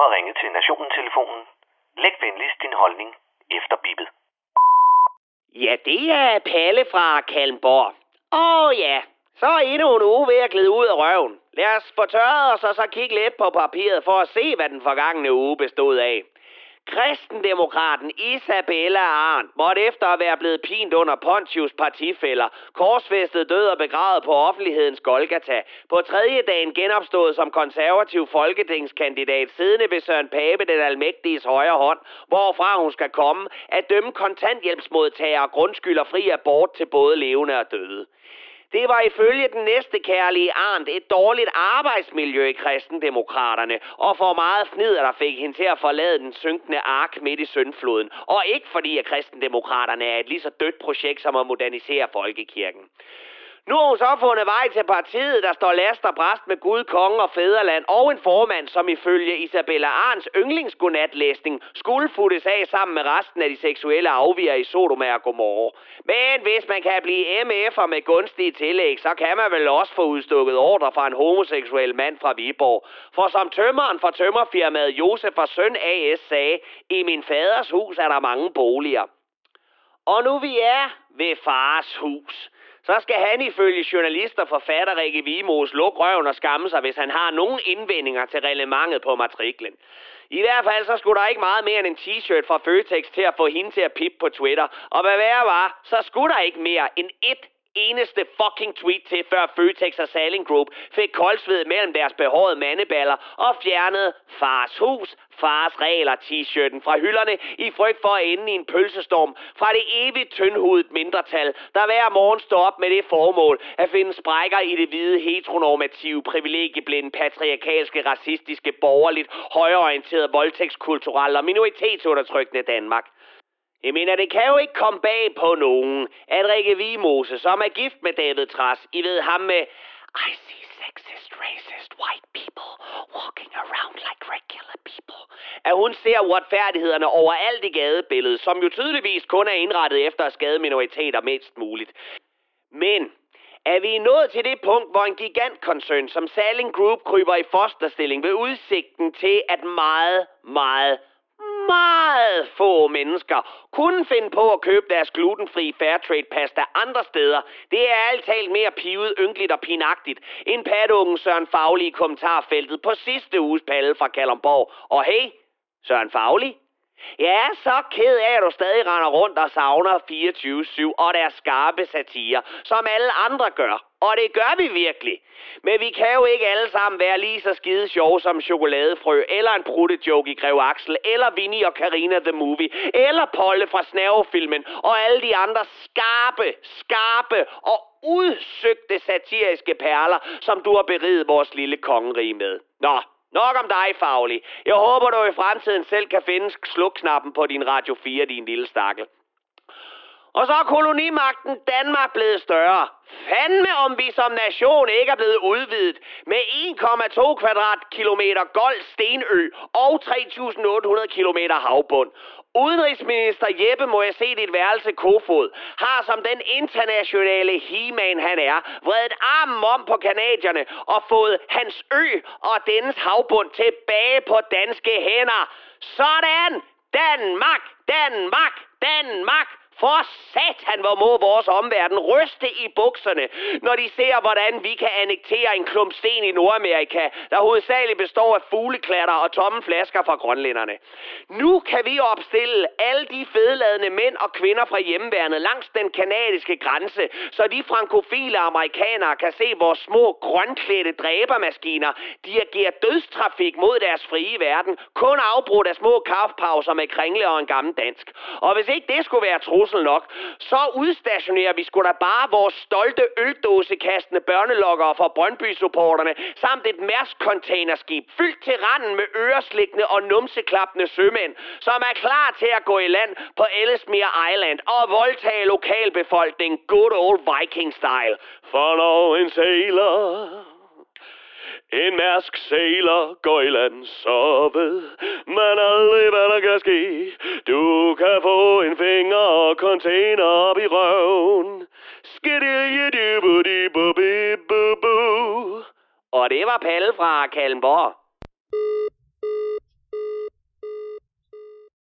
har ringet til Nationen-telefonen. Læg venligst din holdning efter bippet. Ja, det er Palle fra Kalmborg. Åh ja, så er endnu en uge ved at glide ud af røven. Lad os få tørret os og så kigge lidt på papiret for at se, hvad den forgangne uge bestod af. Kristendemokraten Isabella Arndt måtte efter at være blevet pint under Pontius partifælder, korsfæstet død og begravet på offentlighedens Golgata, på tredje dagen genopstået som konservativ folketingskandidat, siddende ved Søren Pape, den almægtiges højre hånd, hvorfra hun skal komme, at dømme kontanthjælpsmodtagere grundskylder fri abort til både levende og døde. Det var ifølge den næste kærlige Arndt et dårligt arbejdsmiljø i kristendemokraterne, og for meget fnider, der fik hende til at forlade den synkende ark midt i søndfloden. Og ikke fordi, at kristendemokraterne er et lige så dødt projekt som at modernisere folkekirken. Nu har hun så fundet vej til partiet, der står last og bræst med Gud, konge og fæderland, og en formand, som ifølge Isabella Arns yndlingsgodnatlæsning skulle futtes af sammen med resten af de seksuelle afviger i Sodoma og Gomorra. Men hvis man kan blive MF'er med gunstige tillæg, så kan man vel også få udstukket ordre fra en homoseksuel mand fra Viborg. For som tømmeren for tømmerfirmaet Josef og Søn AS sagde, i min faders hus er der mange boliger. Og nu vi er ved fars hus så skal han ifølge journalister forfatter Rikke Vimos lukke røven og skamme sig, hvis han har nogen indvendinger til relevantet på matriklen. I hvert fald så skulle der ikke meget mere end en t-shirt fra Føtex til at få hende til at pippe på Twitter. Og hvad værre var, så skulle der ikke mere end et eneste fucking tweet til, før Føtex og Saling Group fik koldsved mellem deres behårede mandeballer og fjernede fars hus, fars regler t-shirten fra hylderne i frygt for at ende i en pølsestorm fra det evigt tyndhudet mindretal, der hver morgen står op med det formål at finde sprækker i det hvide heteronormative, privilegieblinde, patriarkalske, racistiske, borgerligt, højorienterede, voldtægtskulturelle og minoritetsundertrykkende Danmark. Jeg mener, det kan jo ikke komme bag på nogen, at Rikke Vimose, som er gift med David Tras, I ved ham med I see sexist, racist, white people walking around like regular people. At hun ser uretfærdighederne overalt i gadebilledet, som jo tydeligvis kun er indrettet efter at skade minoriteter mest muligt. Men er vi nået til det punkt, hvor en gigantkoncern som Saling Group kryber i fosterstilling ved udsigten til, at meget, meget, meget få mennesker kunne finde på at købe deres glutenfri Fairtrade pasta andre steder. Det er alt talt mere pivet, ynkeligt og pinagtigt end patungen Søren Faglig i kommentarfeltet på sidste uges palle fra Kalumborg. Og hey, Søren Faglig, jeg er så ked af, at du stadig render rundt og savner 24-7 og deres skarpe satire, som alle andre gør. Og det gør vi virkelig. Men vi kan jo ikke alle sammen være lige så skide sjove som chokoladefrø, eller en joke i Grev Axel, eller Vinnie og Karina the Movie, eller Polle fra Snavefilmen, og alle de andre skarpe, skarpe og udsøgte satiriske perler, som du har beriget vores lille kongerige med. Nå, Nok om dig, Faglig. Jeg håber, du i fremtiden selv kan finde slukknappen på din Radio 4, din lille stakkel. Og så er kolonimagten Danmark blevet større. Fandme om vi som nation ikke er blevet udvidet med 1,2 kvadratkilometer gold stenø og 3.800 kilometer havbund. Udenrigsminister Jeppe, må jeg se dit værelse kofod, har som den internationale he han er, vredet armen om på kanadierne og fået hans ø og dennes havbund tilbage på danske hænder. Sådan! Danmark! Danmark! Danmark! For satan, hvor må vores omverden ryste i bukserne, når de ser, hvordan vi kan annektere en klump sten i Nordamerika, der hovedsageligt består af fugleklatter og tomme flasker fra grønlænderne. Nu kan vi opstille alle de fedladende mænd og kvinder fra hjemmeværnet langs den kanadiske grænse, så de frankofile amerikanere kan se vores små grønklædte dræbermaskiner dirigere dødstrafik mod deres frie verden, kun afbrudt af små kaffepauser med kringle og en gammel dansk. Og hvis ikke det skulle være kørsel nok, så udstationerer vi sgu da bare vores stolte øldåsekastende børnelokker for Brøndby-supporterne, samt et Mærsk-containerskib fyldt til randen med øreslikkende og numseklappende sømænd, som er klar til at gå i land på Ellesmere Island og voldtage lokalbefolkningen good old Viking-style. Follow in sailor en mærsk sailor går i land sovet, men aldrig hvad der kan ske. Du kan få en finger og container op i røven. Og det var Palle fra Kalmborg.